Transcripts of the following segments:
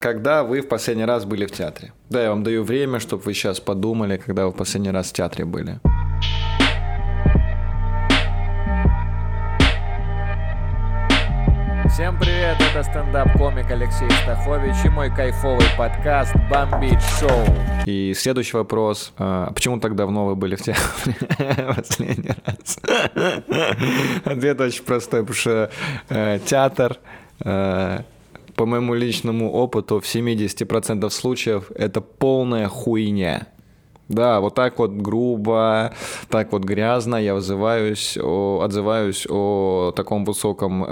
Когда вы в последний раз были в театре? Да, я вам даю время, чтобы вы сейчас подумали, когда вы в последний раз в театре были. Всем привет, это стендап-комик Алексей Стахович и мой кайфовый подкаст «Бомбить шоу». И следующий вопрос. А почему так давно вы были в театре последний раз? Ответ очень простой, потому что э, театр э, по моему личному опыту, в 70% случаев это полная хуйня. Да, вот так вот грубо, так вот грязно я вызываюсь, о, отзываюсь о таком высоком э,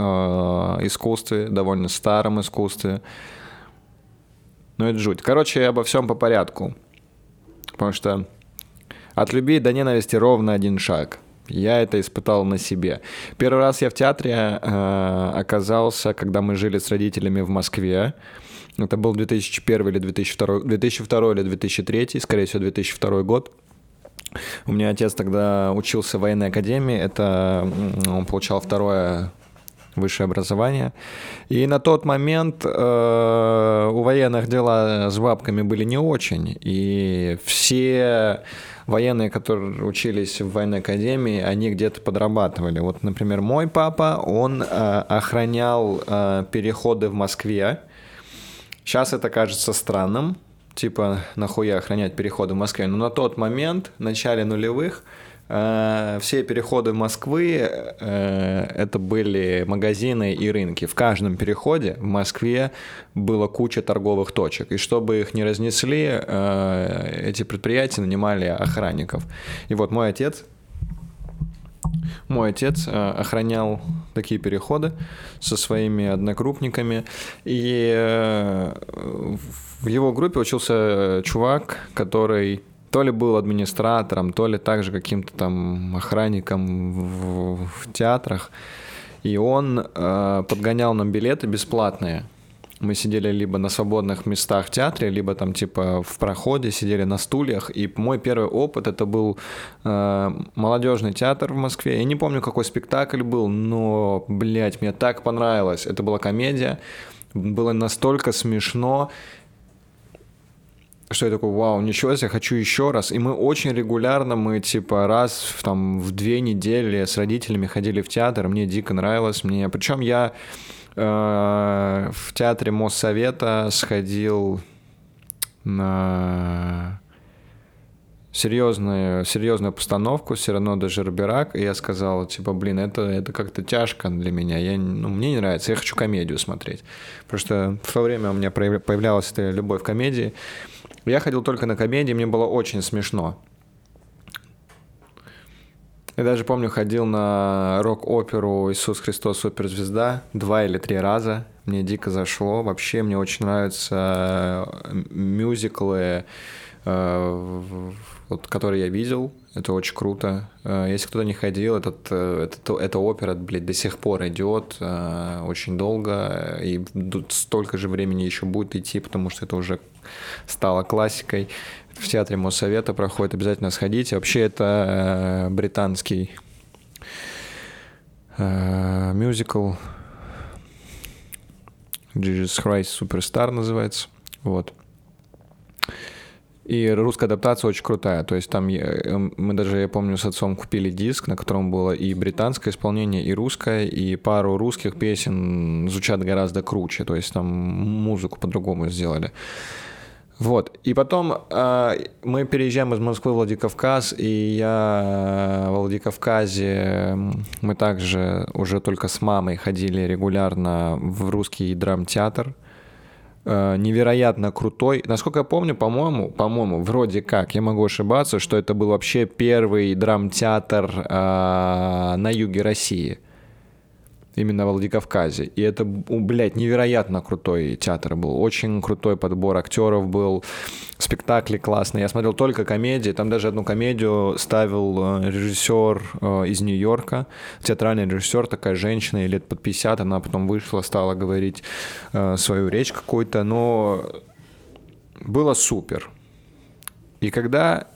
искусстве, довольно старом искусстве. Ну, это жуть. Короче, обо всем по порядку. Потому что от любви до ненависти ровно один шаг – я это испытал на себе. Первый раз я в театре э, оказался, когда мы жили с родителями в Москве. Это был 2001 или 2002, 2002 или 2003, скорее всего, 2002 год. У меня отец тогда учился в военной академии, это он получал второе высшее образование. И на тот момент э, у военных дела с бабками были не очень. И все военные, которые учились в военной академии, они где-то подрабатывали. Вот, например, мой папа, он э, охранял э, переходы в Москве. Сейчас это кажется странным, типа, нахуя охранять переходы в Москве. Но на тот момент, в начале нулевых, все переходы Москвы э, это были магазины и рынки. В каждом переходе в Москве было куча торговых точек. И чтобы их не разнесли, э, эти предприятия нанимали охранников. И вот мой отец мой отец охранял такие переходы со своими однокрупниками. И в его группе учился чувак, который то ли был администратором, то ли также каким-то там охранником в, в театрах. И он э, подгонял нам билеты бесплатные. Мы сидели либо на свободных местах в театре, либо там типа в проходе, сидели на стульях. И мой первый опыт это был э, молодежный театр в Москве. Я не помню, какой спектакль был, но, блядь, мне так понравилось. Это была комедия. Было настолько смешно что я такой, вау, ничего себе, хочу еще раз. И мы очень регулярно, мы типа раз в, там, в две недели с родителями ходили в театр, мне дико нравилось. Мне... Причем я э, в театре Моссовета сходил на серьезную, серьезную постановку все равно даже Жерберак, и я сказал, типа, блин, это, это как-то тяжко для меня, я, ну, мне не нравится, я хочу комедию смотреть. Потому что в то время у меня появлялась эта любовь к комедии, я ходил только на комедии, мне было очень смешно. Я даже помню, ходил на рок-оперу «Иисус Христос суперзвезда» два или три раза. Мне дико зашло. Вообще мне очень нравятся э, мюзиклы, э, вот, которые я видел. Это очень круто. Э, если кто-то не ходил, этот, этот, эта опера, блядь, до сих пор идет очень долго, и столько же времени еще будет идти, потому что это уже стала классикой. В театре Моссовета проходит, обязательно сходите. Вообще это э, британский э, мюзикл Jesus Christ Superstar называется. Вот. И русская адаптация очень крутая. То есть там э, мы даже, я помню, с отцом купили диск, на котором было и британское исполнение, и русское, и пару русских песен звучат гораздо круче. То есть там музыку по-другому сделали. Вот. И потом э, мы переезжаем из Москвы в Владикавказ, и я в Владикавказе мы также уже только с мамой ходили регулярно в русский драмтеатр. Э, невероятно крутой. Насколько я помню, по-моему, по-моему, вроде как, я могу ошибаться, что это был вообще первый драмтеатр э, на юге России именно в Владикавказе. И это, блядь, невероятно крутой театр был. Очень крутой подбор актеров был. Спектакли классные. Я смотрел только комедии. Там даже одну комедию ставил э, режиссер э, из Нью-Йорка. Театральный режиссер, такая женщина, лет под 50. Она потом вышла, стала говорить э, свою речь какую-то. Но было супер. И когда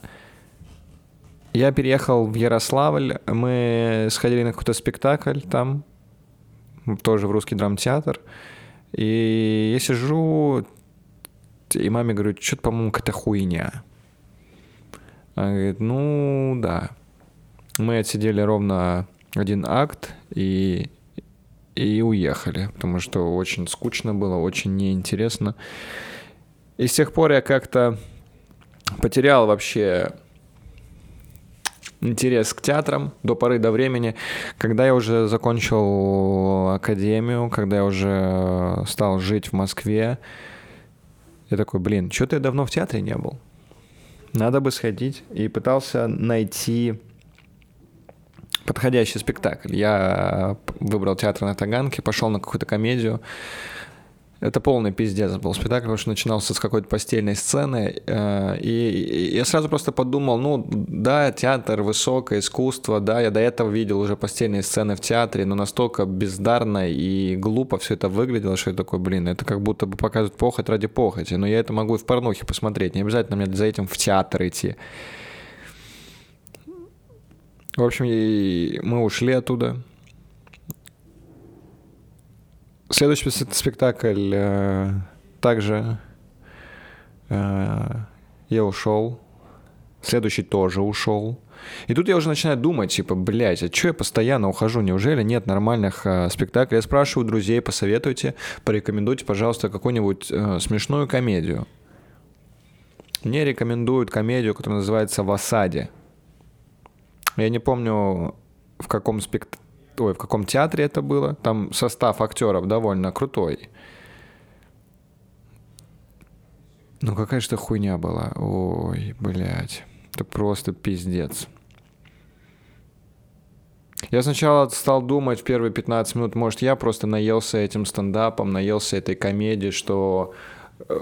я переехал в Ярославль, мы сходили на какой-то спектакль там, тоже в русский драмтеатр. И я сижу, И маме говорю, что-то, по-моему, какая-то хуйня. Она говорит, ну, да. Мы отсидели ровно один акт и, и уехали, потому что очень скучно было, очень неинтересно. И с тех пор я как-то потерял вообще интерес к театрам до поры до времени, когда я уже закончил академию, когда я уже стал жить в Москве. Я такой, блин, что-то я давно в театре не был. Надо бы сходить. И пытался найти подходящий спектакль. Я выбрал театр на Таганке, пошел на какую-то комедию. Это полный пиздец был спектакль, потому что начинался с какой-то постельной сцены. Э, и я сразу просто подумал, ну да, театр, высокое искусство, да, я до этого видел уже постельные сцены в театре, но настолько бездарно и глупо все это выглядело, что я такой, блин, это как будто бы показывают похоть ради похоти. Но я это могу и в порнухе посмотреть, не обязательно мне за этим в театр идти. В общем, мы ушли оттуда. Следующий спектакль э, также э, я ушел. Следующий тоже ушел. И тут я уже начинаю думать, типа, блядь, а что я постоянно ухожу? Неужели нет нормальных э, спектаклей? Я спрашиваю друзей, посоветуйте, порекомендуйте, пожалуйста, какую-нибудь э, смешную комедию. Мне рекомендуют комедию, которая называется «В осаде». Я не помню, в каком спектакле ой, в каком театре это было. Там состав актеров довольно крутой. Ну какая же это хуйня была. Ой, блядь. Это просто пиздец. Я сначала стал думать в первые 15 минут, может, я просто наелся этим стендапом, наелся этой комедией, что э,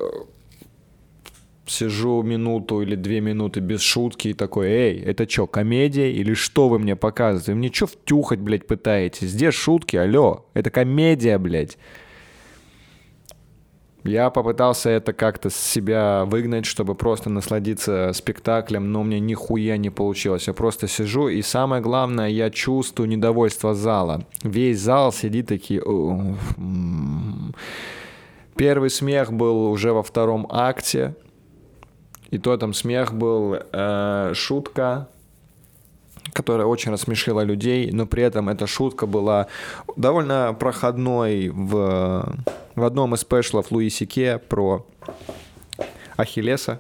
сижу минуту или две минуты без шутки и такой, эй, это что, комедия или что вы мне показываете? Вы мне что втюхать, блядь, пытаетесь? Где шутки, алло? Это комедия, блядь. Я попытался это как-то с себя выгнать, чтобы просто насладиться спектаклем, но мне нихуя не получилось. Я просто сижу, и самое главное, я чувствую недовольство зала. Весь зал сидит такие... Первый смех был уже во втором акте, и то там смех был, э, шутка, которая очень рассмешила людей, но при этом эта шутка была довольно проходной в, в одном из спешлов Луи Сике про Ахиллеса.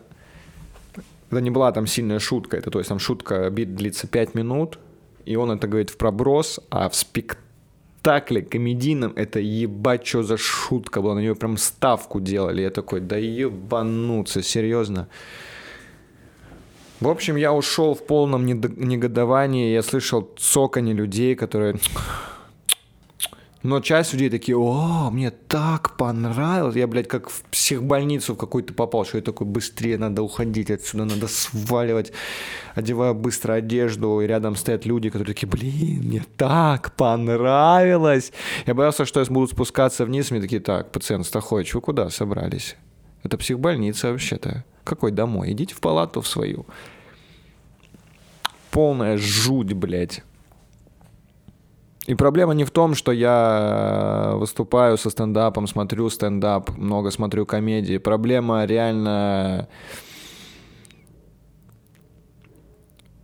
Это не была там сильная шутка, это то есть там шутка бит длится 5 минут, и он это говорит в проброс, а в спектакле комедийном это ебать, что за шутка была, на нее прям ставку делали. Я такой, да ебануться, серьезно. В общем, я ушел в полном негодовании. Я слышал цоканье людей, которые... Но часть людей такие, о, мне так понравилось. Я, блядь, как в психбольницу в какую-то попал, что я такой, быстрее надо уходить отсюда, надо сваливать. Одеваю быстро одежду, и рядом стоят люди, которые такие, блин, мне так понравилось. Я боялся, что я буду спускаться вниз, мне такие, так, пациент Стахович, вы куда собрались? Это психбольница вообще-то. Какой домой? Идите в палату в свою. Полная жуть, блядь. И проблема не в том, что я выступаю со стендапом, смотрю стендап, много смотрю комедии. Проблема реально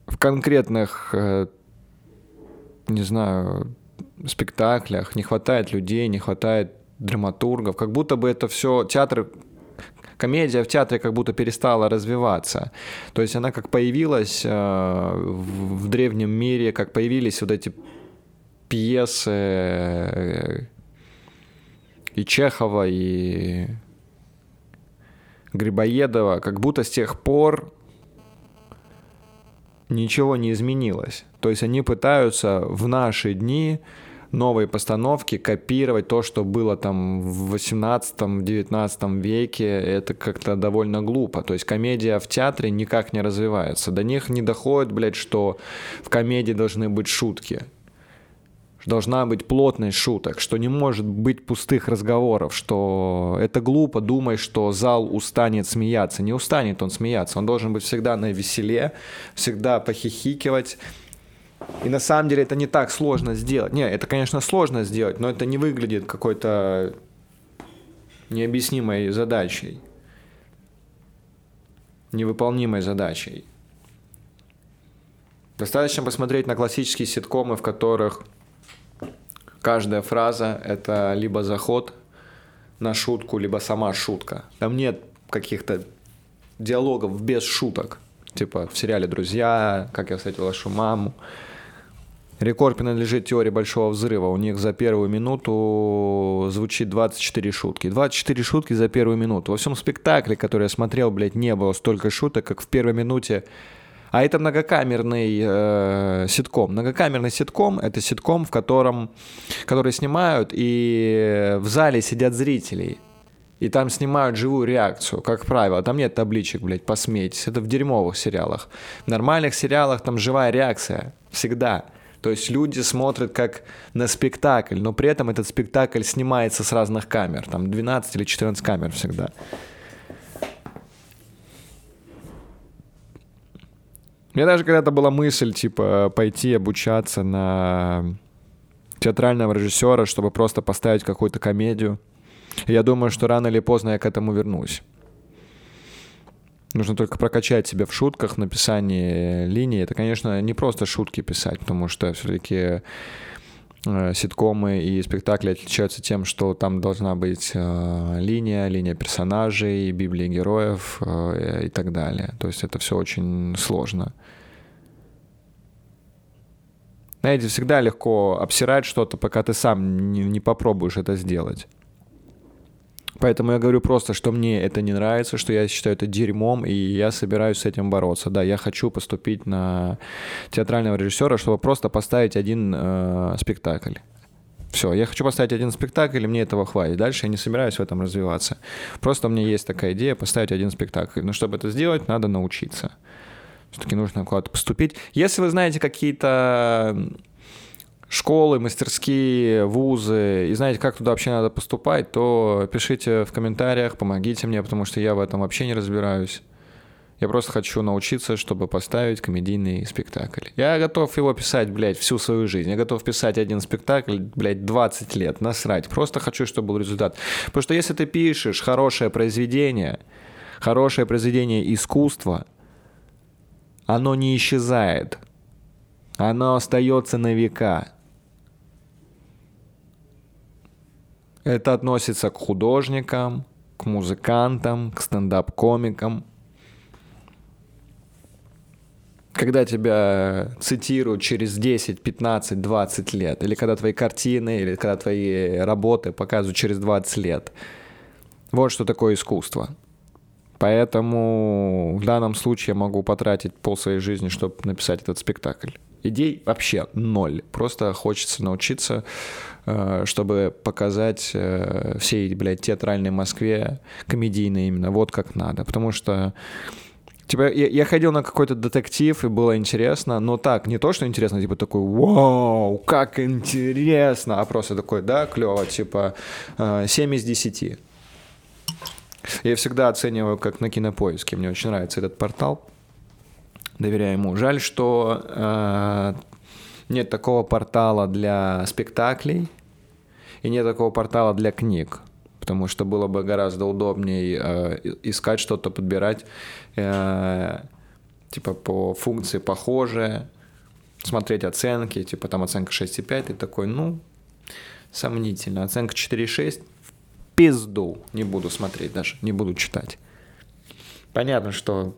в конкретных, э, не знаю, спектаклях. Не хватает людей, не хватает драматургов. Как будто бы это все... Театр комедия в театре как будто перестала развиваться. То есть она как появилась э, в древнем мире, как появились вот эти пьесы э, и Чехова, и Грибоедова, как будто с тех пор ничего не изменилось. То есть они пытаются в наши дни новые постановки, копировать то, что было там в 18-19 веке, это как-то довольно глупо. То есть комедия в театре никак не развивается. До них не доходит, блядь, что в комедии должны быть шутки. Должна быть плотность шуток, что не может быть пустых разговоров, что это глупо думать, что зал устанет смеяться. Не устанет он смеяться, он должен быть всегда на веселе, всегда похихикивать, и на самом деле это не так сложно сделать. Не, это, конечно, сложно сделать, но это не выглядит какой-то необъяснимой задачей. невыполнимой задачей. Достаточно посмотреть на классические ситкомы, в которых каждая фраза — это либо заход на шутку, либо сама шутка. Там нет каких-то диалогов без шуток. Типа в сериале «Друзья», «Как я встретил вашу маму». Рекорд принадлежит теории Большого Взрыва. У них за первую минуту звучит 24 шутки. 24 шутки за первую минуту. Во всем спектакле, который я смотрел, блядь, не было столько шуток, как в первой минуте а это многокамерный э, ситком. Многокамерный ситком — это ситком, в котором, который снимают, и в зале сидят зрители. И там снимают живую реакцию, как правило. Там нет табличек, блядь, посмейтесь. Это в дерьмовых сериалах. В нормальных сериалах там живая реакция. Всегда. То есть люди смотрят как на спектакль, но при этом этот спектакль снимается с разных камер. Там 12 или 14 камер всегда. Меня даже когда-то была мысль, типа, пойти обучаться на театрального режиссера, чтобы просто поставить какую-то комедию. И я думаю, что рано или поздно я к этому вернусь. Нужно только прокачать себя в шутках, написании линии. Это, конечно, не просто шутки писать, потому что все-таки э, ситкомы и спектакли отличаются тем, что там должна быть э, линия, линия персонажей, библии героев э, и так далее. То есть это все очень сложно. Знаете, всегда легко обсирать что-то, пока ты сам не, не попробуешь это сделать. Поэтому я говорю просто, что мне это не нравится, что я считаю это дерьмом, и я собираюсь с этим бороться. Да, я хочу поступить на театрального режиссера, чтобы просто поставить один э, спектакль. Все, я хочу поставить один спектакль, и мне этого хватит. Дальше я не собираюсь в этом развиваться. Просто у меня есть такая идея поставить один спектакль. Но чтобы это сделать, надо научиться. Все-таки нужно куда-то поступить. Если вы знаете какие-то школы, мастерские, вузы, и знаете, как туда вообще надо поступать, то пишите в комментариях, помогите мне, потому что я в этом вообще не разбираюсь. Я просто хочу научиться, чтобы поставить комедийный спектакль. Я готов его писать, блядь, всю свою жизнь. Я готов писать один спектакль, блядь, 20 лет, насрать. Просто хочу, чтобы был результат. Потому что если ты пишешь хорошее произведение, хорошее произведение искусства, оно не исчезает. Оно остается на века. Это относится к художникам, к музыкантам, к стендап-комикам. Когда тебя цитируют через 10, 15, 20 лет, или когда твои картины, или когда твои работы показывают через 20 лет. Вот что такое искусство. Поэтому в данном случае я могу потратить пол своей жизни, чтобы написать этот спектакль. Идей вообще ноль. Просто хочется научиться, э, чтобы показать э, всей, блядь, театральной Москве, комедийной именно, вот как надо. Потому что Типа, я, я ходил на какой-то детектив, и было интересно, но так, не то, что интересно, типа такой, вау, как интересно, а просто такой, да, клево, типа, 7 э, из 10. Я всегда оцениваю как на кинопоиске. Мне очень нравится этот портал. Доверяю ему. Жаль, что э, нет такого портала для спектаклей и нет такого портала для книг. Потому что было бы гораздо удобнее э, искать что-то, подбирать э, типа по функции похожие, смотреть оценки, типа там оценка 6,5, и такой, ну, сомнительно. Оценка 4,6 пизду не буду смотреть даже, не буду читать. Понятно, что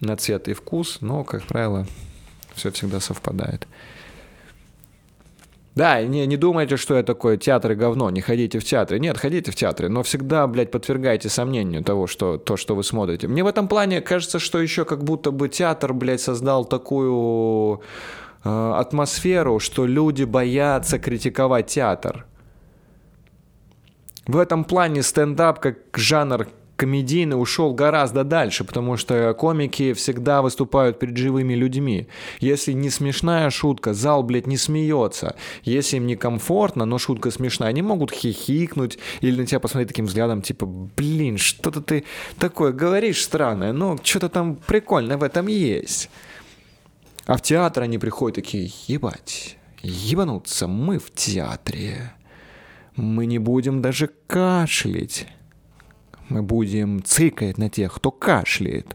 на цвет и вкус, но, как правило, все всегда совпадает. Да, не, не думайте, что я такое театр и говно, не ходите в театры. Нет, ходите в театры, но всегда, блядь, подвергайте сомнению того, что, то, что вы смотрите. Мне в этом плане кажется, что еще как будто бы театр, блядь, создал такую э, атмосферу, что люди боятся критиковать театр. В этом плане стендап как жанр комедийный ушел гораздо дальше, потому что комики всегда выступают перед живыми людьми. Если не смешная шутка, зал, блядь, не смеется. Если им некомфортно, но шутка смешная, они могут хихикнуть или на тебя посмотреть таким взглядом, типа, блин, что-то ты такое говоришь странное, но что-то там прикольное в этом есть. А в театр они приходят такие, ебать, ебануться, мы в театре. Мы не будем даже кашлять. Мы будем цикать на тех, кто кашляет.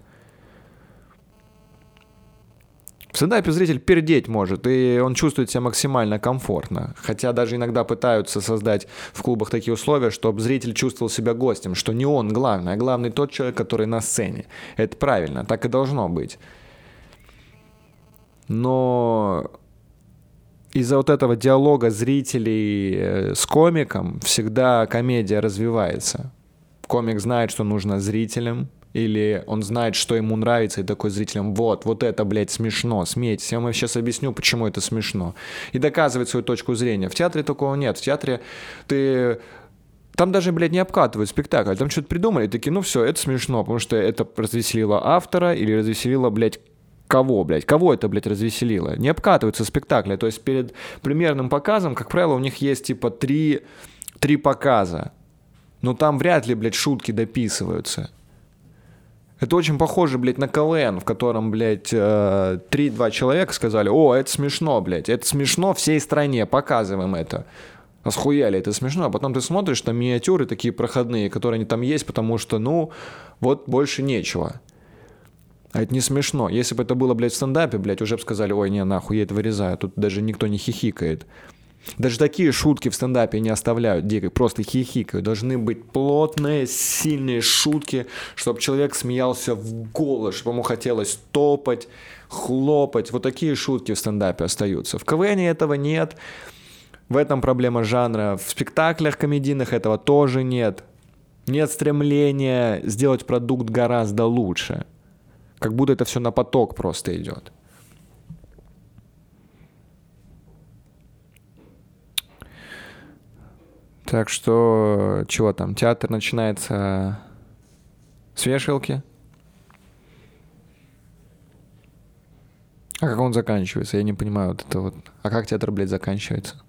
В стендапе зритель пердеть может, и он чувствует себя максимально комфортно. Хотя даже иногда пытаются создать в клубах такие условия, чтобы зритель чувствовал себя гостем, что не он главный, а главный тот человек, который на сцене. Это правильно, так и должно быть. Но из-за вот этого диалога зрителей э, с комиком всегда комедия развивается. Комик знает, что нужно зрителям, или он знает, что ему нравится, и такой зрителям, вот, вот это, блядь, смешно, смейтесь, я вам сейчас объясню, почему это смешно. И доказывает свою точку зрения. В театре такого нет. В театре ты там даже, блядь, не обкатывают спектакль, там что-то придумали, такие, ну все, это смешно, потому что это развеселило автора или развеселило, блядь, кого, блядь, кого это, блядь, развеселило? Не обкатываются спектакли, то есть перед премьерным показом, как правило, у них есть, типа, три, три показа, но там вряд ли, блядь, шутки дописываются. Это очень похоже, блядь, на КВН, в котором, блядь, э, три-два человека сказали, о, это смешно, блядь, это смешно всей стране, показываем это. А схуяли, это смешно. А потом ты смотришь, там миниатюры такие проходные, которые они там есть, потому что, ну, вот больше нечего. А это не смешно. Если бы это было, блядь, в стендапе, блядь, уже бы сказали, ой, не, нахуй, я это вырезаю. Тут даже никто не хихикает. Даже такие шутки в стендапе не оставляют дико, просто хихикают. Должны быть плотные, сильные шутки, чтобы человек смеялся в голос, чтобы ему хотелось топать, хлопать. Вот такие шутки в стендапе остаются. В КВН этого нет. В этом проблема жанра. В спектаклях комедийных этого тоже нет. Нет стремления сделать продукт гораздо лучше. Как будто это все на поток просто идет. Так что, чего там, театр начинается с вешалки. А как он заканчивается? Я не понимаю вот это вот. А как театр, блядь, заканчивается?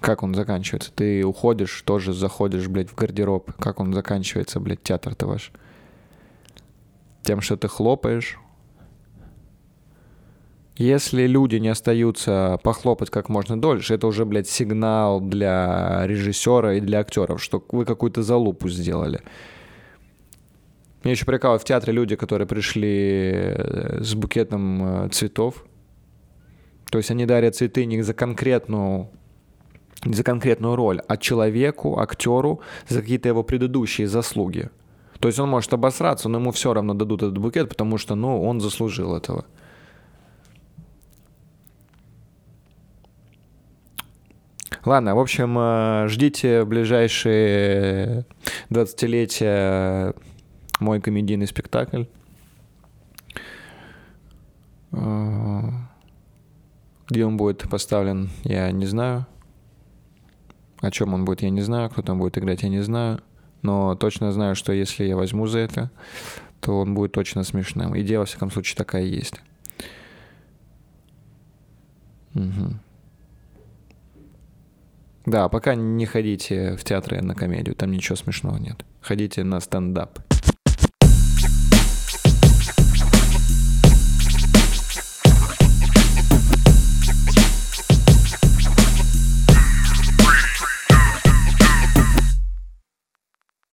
Как он заканчивается? Ты уходишь, тоже заходишь, блядь, в гардероб. Как он заканчивается, блядь, театр-то ваш? Тем, что ты хлопаешь, если люди не остаются похлопать как можно дольше, это уже, блядь, сигнал для режиссера и для актеров, что вы какую-то залупу сделали. Мне еще прикалывают в театре люди, которые пришли э, с букетом э, цветов. То есть они дарят цветы не за конкретную не за конкретную роль, а человеку, актеру за какие-то его предыдущие заслуги. То есть он может обосраться, но ему все равно дадут этот букет, потому что, ну, он заслужил этого. Ладно, в общем, э, ждите ближайшие 20-летия мой комедийный спектакль. Э, где он будет поставлен, я не знаю. О чем он будет, я не знаю. Кто там будет играть, я не знаю. Но точно знаю, что если я возьму за это, то он будет точно смешным. Идея, во всяком случае, такая есть. Угу. Да, пока не ходите в театры на комедию, там ничего смешного нет. Ходите на стендап.